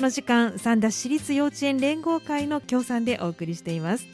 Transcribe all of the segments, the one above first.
この時間三田市立幼稚園連合会の協賛でお送りしています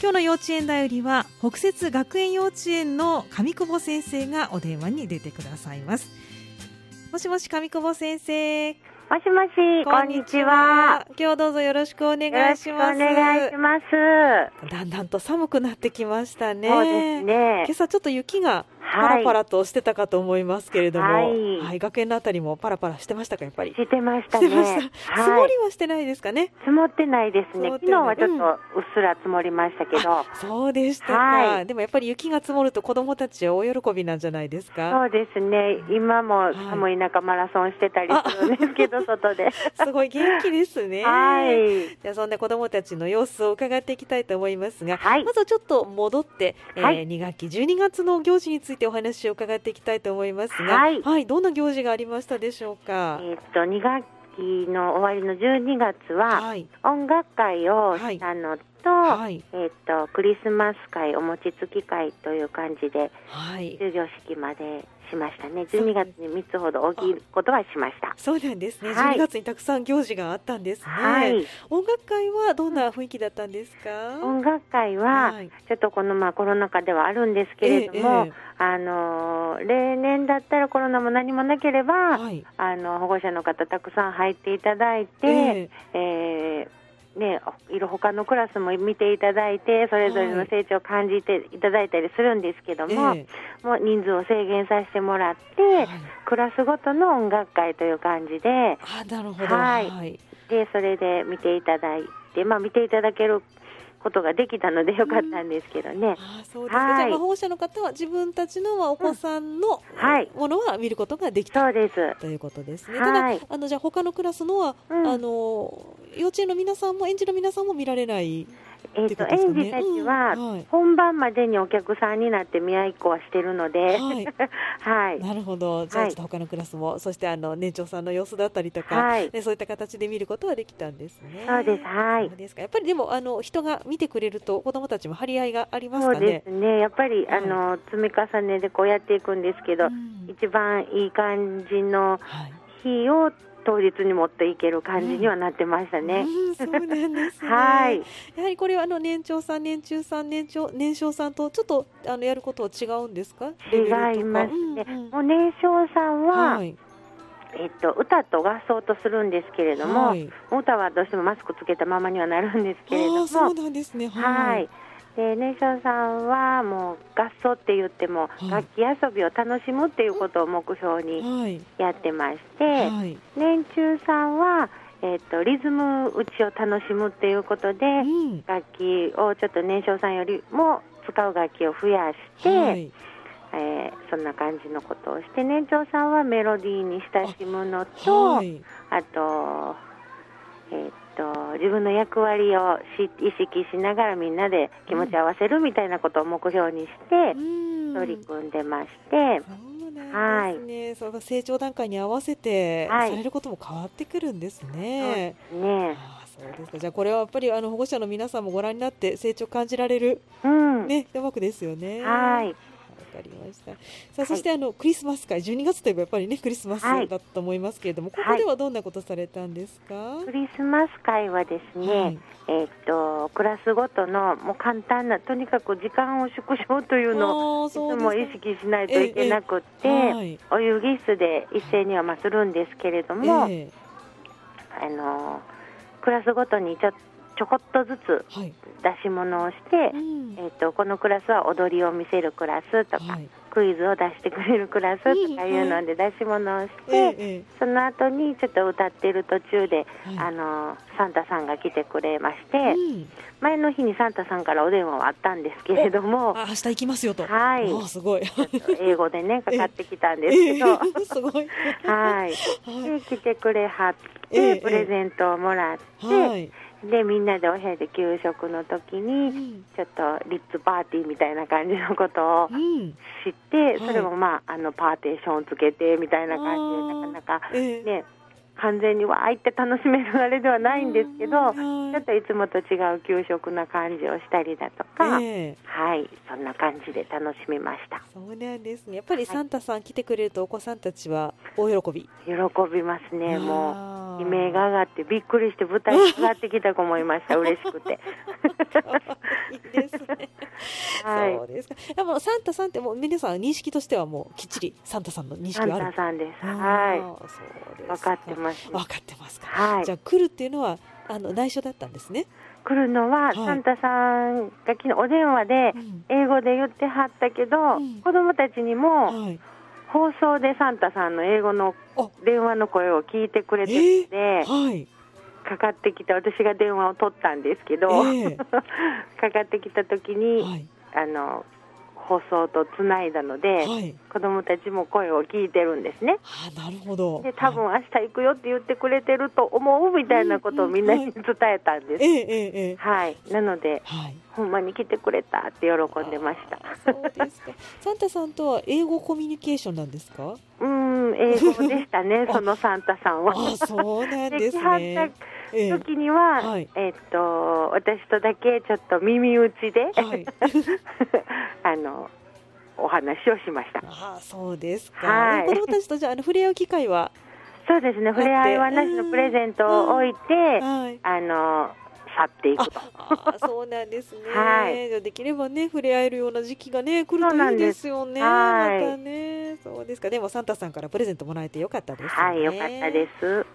今日の幼稚園だよりは北節学園幼稚園の上久保先生がお電話に出てくださいますもしもし上久保先生もしもし、こんにちは。今日どうぞよろしくお願いします。お願いします。だんだんと寒くなってきましたね。そうですね。今朝ちょっと雪がパラパラとしてたかと思いますけれども、はい、はい、学園のあたりもパラパラしてましたか、やっぱり？してましたね。した積もりはしてないですかね？積もってないですね。昨日はちょっとうっすら積もりましたけど。そうでしたか、はい、でもやっぱり雪が積もると子供たちは大喜びなんじゃないですか？そうですね。今も寒い中マラソンしてたりするんですけど、外で。すごい元気ですね。はい。じゃあそんな子供たちの様子を伺っていきたいと思いますが、はい、まずちょっと戻って、えー、はい、2学期12月の行事についてお話を伺っていきたいと思いますが、はい、はい、どんな行事がありましたでしょうか？えー、っと2学期の終わりの12月は、はい、音楽会をしたのと、はい、えっ、とクリスマス会お餅つき会という感じで、はい、授業式までしましたね。12月に3つほど大きいことはしました。そうなんですね。12月にたくさん行事があったんですね。はい、音楽会はどんな雰囲気だったんですか？音楽会は、ちょっとこのまあコロナ禍ではあるんですけれども、ええ、あの例年だったらコロナも何もなければ、はい、あの保護者の方たくさん入っていただいて、ええーね、いる他のクラスも見ていただいてそれぞれの成長を感じていただいたりするんですけども、はい、もう人数を制限させてもらって、はい、クラスごとの音楽会という感じであなるほど、はい、でそれで見ていただいて、まあ、見ていただけることができたのでよかったんですけどね。そうですはい、じゃあ保護者の方は自分たちのお子さんのものは見ることができた、ということですね。ただ、あのじゃあ他のクラスのは、うん、あの幼稚園の皆さんも園児の皆さんも見られない。えーと、ね、園児たちは本番までにお客さんになって宮古はしてるので、はい、はい、なるほど、じゃあ、ちょっと他のクラスも、そしてあの年長さんの様子だったりとか、はい、ね、そういった形で見ることはできたんですね。そうです、はい。ですか。やっぱりでもあの人が見てくれると、子どもたちも張り合いがありますかね？そうですね、やっぱり、あの積み重ねでこうやっていくんですけど、うん、一番いい感じの日を、当日に持っていける感じにはなってましたね。うん、そうなんですね。はい。やはりこれはあの年長さん、年中さん、年長年少さんとちょっとあのやることは違うんですか？違いますね。うんうん、もう年少さんは。はいえっと、歌と合奏とするんですけれども、はい、歌はどうしてもマスクつけたままにはなるんですけれども、そうなんですね。はい、はいで年少さんはもう合奏って言っても、楽器遊びを楽しむっていうことを目標にやってまして、はい、年中さんは、えーと、リズム打ちを楽しむっていうことで、うん、楽器をちょっと年少さんよりも使う楽器を増やして、はい、えー、そんな感じのことをして年長さんはメロディーに親しむのとあ,、と,、えーと自分の役割をし意識しながらみんなで気持ち合わせるみたいなことを目標にして取り組んでまして。はい、ね、その成長段階に合わせてされることも変わってくるんですね。はい、ね。そうですか。じゃあこれはやっぱりあの保護者の皆さんもご覧になって成長感じられる、うん、ね、一幕ですよね。はい。かりました。さあ、そしてあのクリスマス会12月といえばやっぱりねクリスマスだと思いますけれども、ここではどんなことされたんですか？クリスマス会はですね、えっとクラスごとのもう簡単なとにかく時間を縮小というのをいつも意識しないといけなくって、お遊戯室で一斉にはまするんですけれども、あのクラスごとにちょっとちょこっとずつ出し物をして、はい、えーと、このクラスは踊りを見せるクラスとか、はい、クイズを出してくれるクラスとかいうので出し物をして、その後にちょっと歌ってる途中で、あのサンタさんが来てくれまして、うん、前の日にサンタさんからお電話はあったんですけれどもあ明日行きますよと。はい。すごい。英語でね かかってきたんですけど、すごい。はい、で来てくれはって、プレゼントをもらって、はいでみんなでお部屋で給食の時に、ちょっとリッツパーティーみたいな感じのことを知って、それもまああのパーテーションをつけてみたいな感じでなかなかね、完全にわーいって楽しめるあれではないんですけど、ちょっといつもと違う給食な感じをしたりだとか、えー、はいそんな感じで楽しみました。そうなんですね。やっぱりサンタさん来てくれるとお子さんたちは大喜び。喜びますねもう悲鳴が上がってびっくりして舞台に上がってきた子もいました。嬉しくて。いいですね。はい、そうです。かでもサンタさんってもう皆さん認識としてはもうきっちりサンタさんの認識がある。サンタさんです。はい。そうです分かってます、分かってますか、はい、じゃあ来るっていうのはあの内緒だったんですね。来るのは、はい、サンタさんが昨日お電話で英語で言ってはったけど、うん、子供たちにも、はい、放送でサンタさんの英語の電話の声を聞いてくれてて、えー、はい、かかってきた私が電話を取ったんですけど、えー、かかってきた時に、はい、あの放送とつないだので、はい、子どもたちも声を聞いてるんですね。あなるほどで多分明日行くよって言ってくれてると思うみたいなことをみんなに伝えたんです。はい、なので、はい、ほんまに来てくれたって喜んでました。そうですか。サンタさんとは英語コミュニケーションなんですか？うん、英語でしたね。そのサンタさんは。あ、そうなんですね。時には、えー、はい、えっと私とだけちょっと耳打ちで、はい、あのお話をしました。あそうですか。はい、子供たちとじゃあの触れ合う機会はそうですね。触れ合いはなしのプレゼントを置いて、はい、あの去っていくと。あそうなんですね。はい。できればね触れ合えるような時期がね来るといいですよね。またね。そうですか。でもサンタさんからプレゼントもらえてよかったです、ね、はい、よかったです。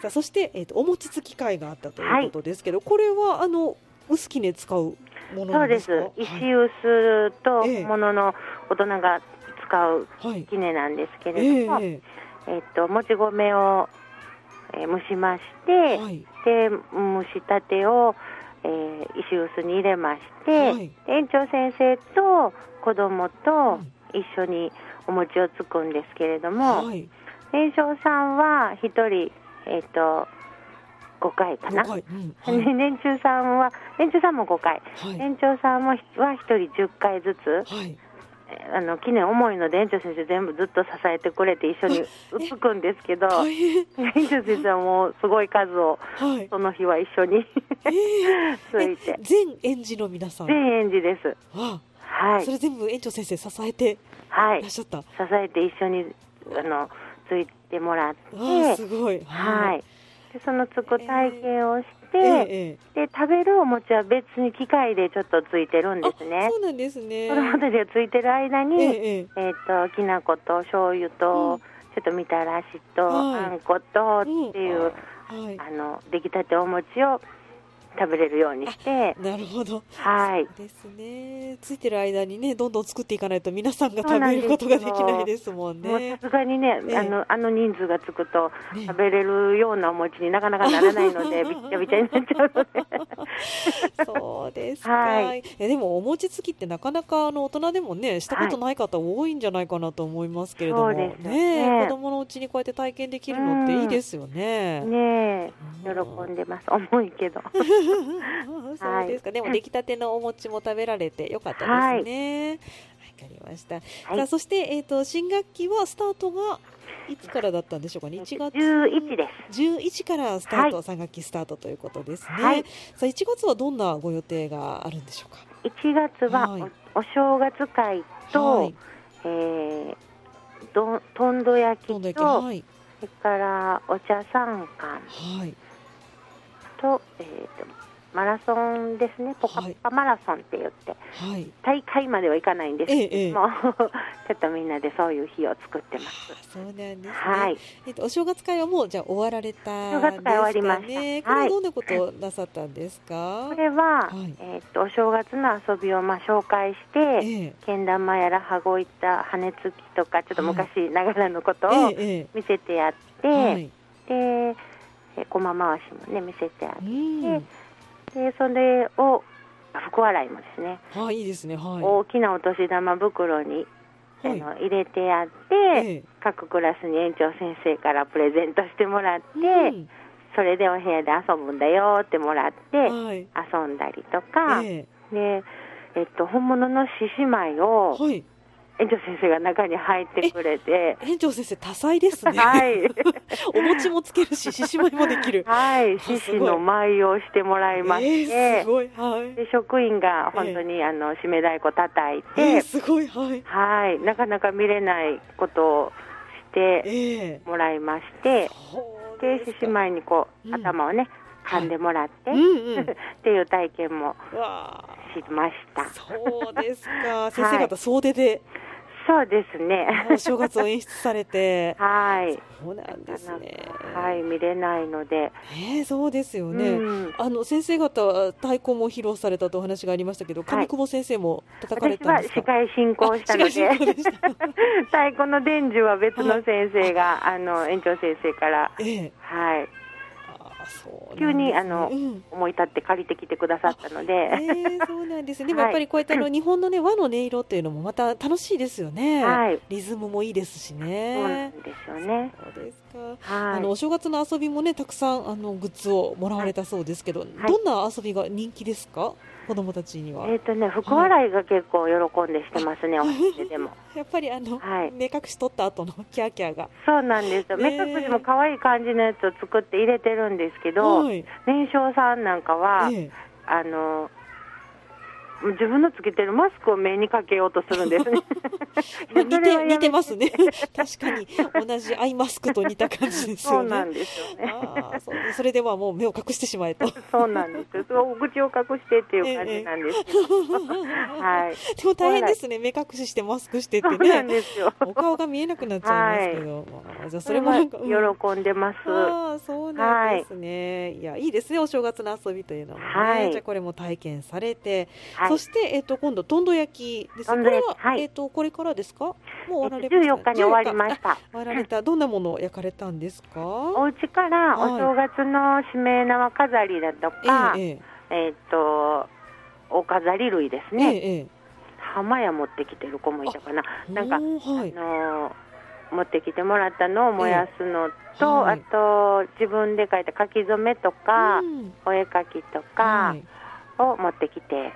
さあそしてえっ、ー、とお餅つき会があったということですけど、はい、これはあの薄きね使うものそうです。石臼とものの大人が使うきねなんですけれども、はい、えー、えっ、ー、ともち米をえー、蒸しまして、はい、で蒸したてを、えー、石臼に入れまして、はい、園長先生と子供と一緒にお餅をつくんですけれども、はい、年少さんは1人、えーと、5回かな、うん。はい、年中さんは年中さんも5回、年長さんは1人10回ずつ、あの記念重いので園長先生全部ずっと支えてくれて一緒につくんですけど 園長先生はもうすごい数を、はい、その日は一緒に ついて。全園児の皆さん。全園児です。はい。それ全部園長先生支えてい。らっしゃった、はい、支えて一緒にあのついてもらって。すごい。はい、でそのつく体験をして、えー、で食べるお餅は別に機械でちょっとついてるんですね。そうなんですね。子供たちがついてる間に、えー、えー、ときな粉と醤油と、うん、ちょっとみたらしと、はい、あんことっていう、うん。はい、あの出来たてお餅を食べれるようにして。なるほど。はい。ですね。ついてる間にねどんどん作っていかないと皆さんが食べることができないですもんね。さすがにね、あのあの人数がつくと、食べれるようなお餅になかなかならないので びっちゃびちゃになっちゃうので。そうですか、はい、えでもお餅つきってなかなかあの大人でもねしたことない方多いんじゃないかなと思いますけれども、ね。ね子供のうちにこうやって体験できるのっていいですよね、ね喜んでます。重いけどそうですか、でも出来たてのお餅も食べられてよかったですね。わ、かりました。さあそしてえっ、と新学期はスタートがいつからだったんでしょうかね？1月11です。11からスタート、3学期スタートということですね。はい、さあ1月はどんなご予定があるんでしょうか？1月はお,、お正月会と、はい、えー、どとんど焼きと、はい、それからお茶三貫、はい、と,、えーとマラソンですね、ポカポカマラソンって言って、はい、大会まではいかないんです。けども、え。え、ちょっとみんなでそういう日を作ってます。そうなんですね。はい。えっとお正月会はもうじゃ終わられた、ね、正月会終わりました。これはどんなことをなさったんですか？はい、これは、はい、えっとお正月の遊びをまあ紹介して、えけん玉やら羽子板、羽根つきとかちょっと昔ながらのことを見せてやって、はい、で、え駒回しもね見せてあって。でそれを福笑いもですねあいいですね、はい、大きなお年玉袋に、あの入れてやって、ええ、各クラスに園長先生からプレゼントしてもらって、うん、それでお部屋で遊ぶんだよってもらって、はい、遊んだりとか、え、で、えっと、本物の獅子舞を、はい、園長先生が中に入ってくれて。園長先生多彩ですね。はい。お餅もつけるし、獅子舞もできる。はい。獅子の舞をしてもらいまして。えー、すごい。はい。で、職員が本当に、えー、あの、締め太鼓叩いて。えー、すごい。はい。はい。なかなか見れないことをしてもらいまして。えー、で、獅子舞にこう、頭をね、噛んでもらって、はいうんうん、っていう体験もしました。そうですか。先生方総出で。そうですね。お正月を演出されて。はい。そうなんですね。はい、見れないので。ええー、そうですよね。うん、あの先生方は太鼓も披露されたとお話がありましたけど、上久保先生も叩かれたんですか？司会進行したので。太鼓の伝授は別の先生が、はい、あの園長先生から、えー、はい。急にあの、うん、思い立って借りてきてくださったので、えー、そうなんです でもやっぱりこういったあの日本のね和の音色っていうのもまた楽しいですよね、はい、リズムもいいですしね。そうなんですよね。そうですあのお正月の遊びもねたくさんあのグッズをもらわれたそうですけど、はい、どんな遊びが人気ですか？子供たちには。えっ、ー、とね、福笑いが結構喜んでしてますね、はい、お店でも。やっぱりあの、はい、目隠し取った後の キャーキャーが。そうなんですよ。目隠しも可愛い感じのやつを作って入れてるんですけど、はい、年少さんなんかは、えー、あの、自分のつけてるマスクを目にかけようとするんですね。似て似てますね。確かに。同じアイマスクと似た感じですよね。そうなんですよね。あそそれではもう目を隠してしまえと。そうなんですよ。お口を隠してっていう感じなんです。はい。でも大変ですね。目隠ししてマスクしてってね。そうなんですよ。お顔が見えなくなっちゃいますけど、はい、じゃそれもなんか、喜んでます。あそうなんですね、はい、いやいいですね。お正月の遊びというのはね、はい、じゃこれも体験されて、はいそして、えっ、ー、と、今度、とんど焼きです。これは、はい、えっ、ー、と、これからですか？もう終わられました。14日に終わりました。終わられた、どんなものを焼かれたんですか？お家からお正月のしめ縄飾りだとか、えっ、えー、と、お飾り類ですね。ええ浜屋持ってきてる子もいたかな。なんか、はい、あの持ってきてもらったのを燃やすのと、はい、あと自分で描いた書き初めとか、うん、お絵描きとかを持ってきて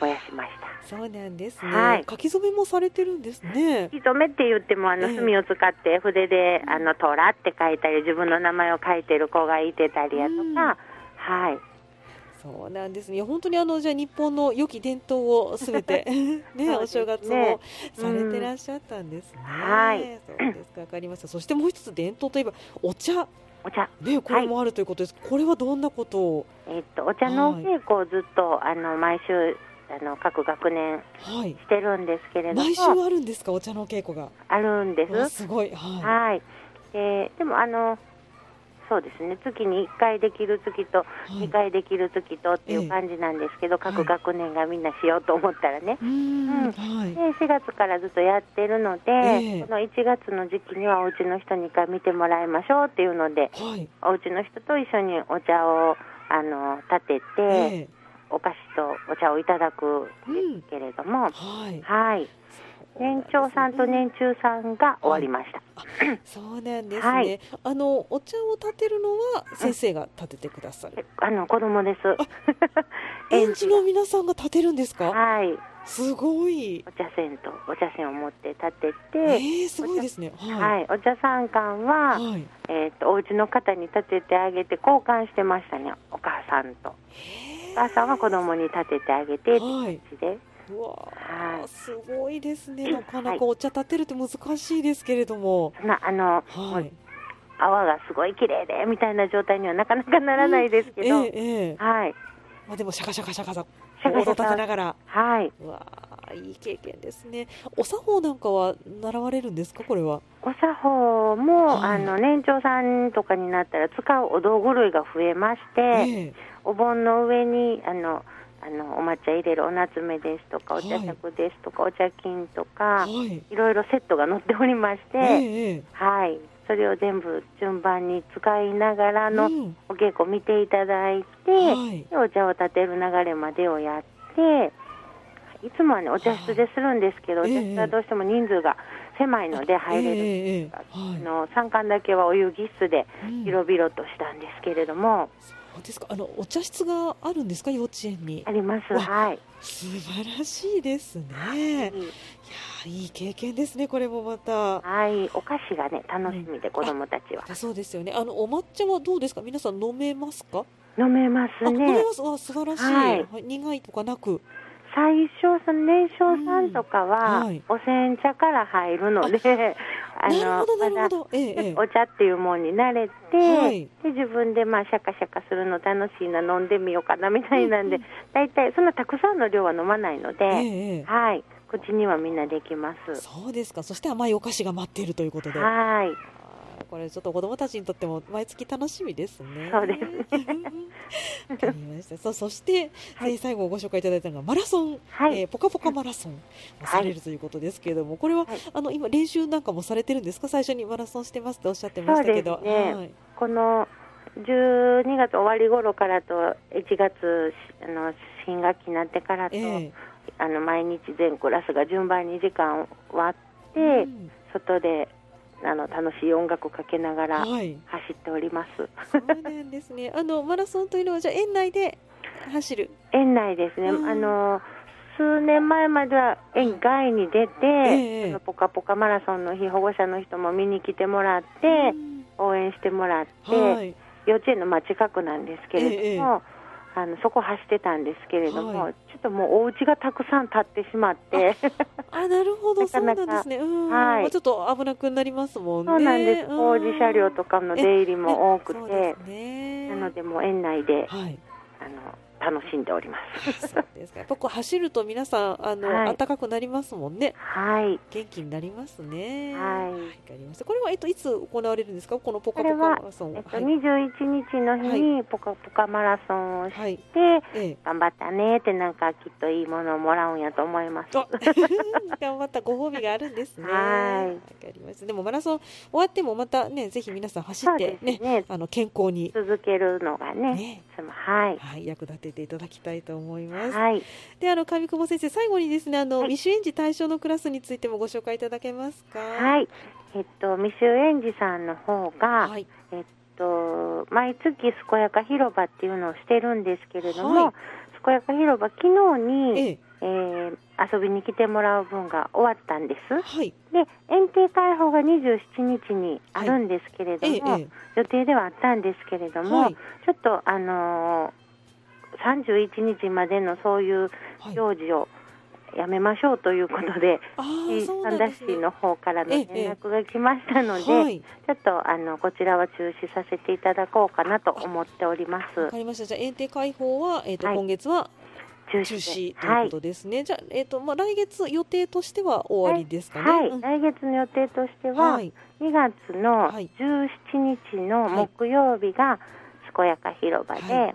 燃やしました。そうなんですね。はい、書き初めもされてるんですね。書き初めって言ってもあの墨を使って筆で、あのトラって書いたり自分の名前を書いてる子がいてたりやとか、はい。そうなんですね。本当にあのじゃあ日本の良き伝統をすべて ねお正月もされてらっしゃったんですね。はい。そうですかわかりました。そしてもう一つ伝統といえばお茶。お茶。ねこれもあるということです。はい、これはどんなことを？えっとお茶の稽古をずっとあの毎週あの各学年してるんですけれども、毎週あるんですか？お茶の稽古が。あるんです。すごい。はい、はい、ででもあのそうですね。月に1回できる月と2回できる月とっていう感じなんですけど、はい、各学年がみんなしようと思ったらね、うん、はい、で4月からずっとやってるので、えー、この1月の時期にはお家の人に回見てもらいましょうっていうので、はい、お家の人と一緒にお茶をあの立てて、えーお菓子とお茶をいただくんですけれども、うん、はい、はい、年長さんと年中さんが終わりました。はい、そうなんですね。はい、あのお茶を立てるのは先生が立ててくださる。あの子供です。園児の皆さんが立てるんですか？はい。すごい。お茶筅とお茶筅を持って立てて。えー、すごいですね。はい。お茶三貫は、はい、えっ、とお家の方に立ててあげて交換してましたね。お母さんと。へお母さんは子供に立ててあげてって感じで。うわはい、すごいですね。なかなかお茶立てるって難しいですけれども。なあの、はい、泡がすごい綺麗でみたいな状態にはなかなかならないですけど、うん、ええはい。まあでもシャカシャカシャカシャカ音立てながら、はい。うわいい経験ですね。お作法なんかは習われるんですか？これは。お作法も、はい、あの年長さんとかになったら使うお道具類が増えまして、ええ。お盆の上にあのあのお抹茶入れるお夏目ですとかお茶杓ですとか、はい、お茶金とか、はい、いろいろセットが載っておりまして、ええ、はい。それを全部順番に使いながらのお稽古見ていただいて、はい、お茶を立てる流れまでをやっていつもはねお茶室でするんですけど、お茶室はどうしても人数が狭いので入れる、ええ、あの参観だけはお湯儀室で広々としたんですけれども。そそうですか。あのお茶室があるんですか？幼稚園に。あります。はい。素晴らしいですね。はい、いやいい経験ですね。これもまた。はい。お菓子がね楽しみで、子供たちは。そうですよね。あのお抹茶はどうですか？皆さん飲めますか？飲めますね。飲めます。あ素晴らしい。はい、苦いとかなく。最初、その年少さんとかは、お煎茶から入るので、あのまだお茶っていうもんに慣れて、はい、で自分でまあシャカシャカするの楽しいな、飲んでみようかなみたいなんで、大体、そんなたくさんの量は飲まないので、はい、口にはみんなできます。そうですか、そして甘いお菓子が待っているということで。はいこれちょっと子供たちにとっても毎月楽しみですね。そうです、わかりました。そそして、はい、最後ご紹介いただいたのがマラソン、はい、えー、ポカポカマラソンをされるということですけれども、これは、はい、あの今練習なんかもされてるんですか？最初にマラソンしてますっておっしゃってましたけど、ね、はい、この12月終わり頃からと1月あの新学期になってからと、えー、あの毎日全クラスが順番に時間割って、うん、外であの楽しい音楽をかけながら走っております。はい、そうなんですね。あのマラソンというのはじゃ園内で走る？園内ですね。あの数年前までは園外に出て、えー、ポカポカマラソンの日保護者の人も見に来てもらって、応援してもらって、はい、幼稚園の間近くなんですけれども。えーあのそこ走ってたんですけれども、はい、ちょっともうお家がたくさん建ってしまって。あなるほど そうなんですね。はい、ちょっと危なくなりますもんね。そうなんです。工事車両とかの出入りも多くて、ね、なのでもう園内で、はい、あの楽しんでおります。そうですか。やっぱこう走ると皆さんあの、はい、暖かくなりますもんね。はい。元気になりますね。はい。わ、かりました。これはえっといつ行われるんですか？このポカポカマラソン。えっと二十一日の日にポカポカマラソンをして、はい、頑張ったねってなんかきっといいものをもらうんやと思います。頑張ったご褒美があるんですね。はい。わかりました。でもマラソン終わってもまたねぜひ皆さん走ってね、ねあの健康に続けるのがね、ねはい、はい、役立てていただきたいと思います。はい、で、あの上久保先生、最後にですね、あの、はい、未就園児対象のクラスについてもご紹介いただけますか？はい、えっと未就園児さんの方が、はい、えっと毎月健やか広場っていうのをしてるんですけれども、健やか広場昨日に。ええ。えー、遊びに来てもらう分が終わったんです。はい、で園庭開放が27日にあるんですけれども、はい。ええ、予定ではあったんですけれども、はい、ちょっとあのー、31日までのそういう行事をやめましょうということで、三田市の方からの連絡が来ましたので、ちょっとあのこちらは中止させていただこうかなと思っております。わかりました。じゃあ園庭開放はえっ、ー、と、今月は中止ということですね。はい、じゃあ、えっ、ー、と、まあ、来月予定としては終わりですかね。はい、はい、来月の予定としては、はい、2月の17日の木曜日が健やか広場で、はい、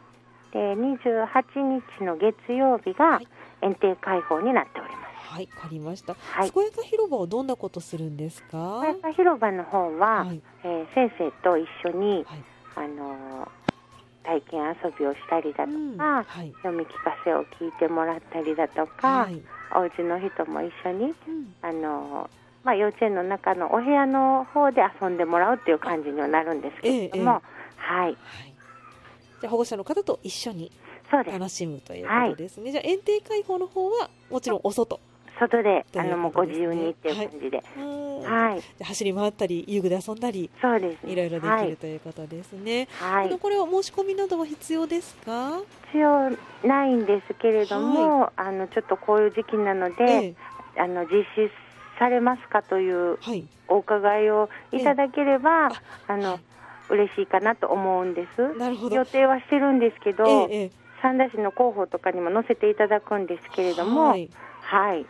で、28日の月曜日が園庭開放になっております。はい、わかりました。はい、健やか広場はどんなことするんですか？健やか広場の方は、はい、えー、先生と一緒に、はい、あのー体験遊びをしたりだとか、うん。はい、読み聞かせを聞いてもらったりだとか、はい、お家の人も一緒に、うん、あのまあ、幼稚園の中のお部屋の方で遊んでもらうっていう感じにはなるんですけれども、ええ、はい、はい、じゃ保護者の方と一緒に楽しむということですね。すじゃ園庭開放の方はもちろんお外。外で、あのもうご自由にっていう感じで、はい、走り回ったり遊具で遊んだりそうです、ね、いろいろできるということですね。はい、これは申し込みなどは必要ですか？必要ないんですけれども、はい、あのちょっとこういう時期なので、ええ、あの実施されますかというお伺いをいただければ、え、あの、はい、嬉しいかなと思うんです。予定はしてるんですけど、三田市の広報とかにも載せていただくんですけれども。はいはい。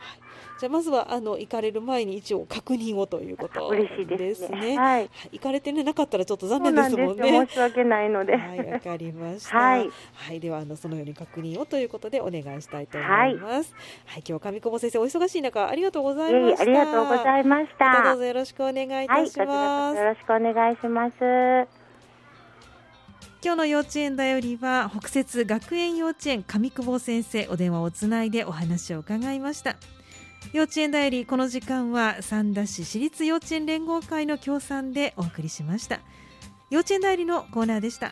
じゃあまずはあの行かれる前に一応確認をということですね。はい。行かれてねなかったらちょっと残念ですもんね。申し訳ないので。はい、わかりました。はい。はい、ではあのそのように確認をということでお願いしたいと思います。はい。はい、今日上久保先生お忙しい中ありがとうございました。ありがとうございました。どうぞよろしくお願いいたします。よろしくお願いします。今日の幼稚園だよりは北摂学園幼稚園上久保先生お電話をつないでお話を伺いました幼稚園だよりこの時間は三田市私立幼稚園連合会の協賛でお送りしました。幼稚園だよりのコーナーでした。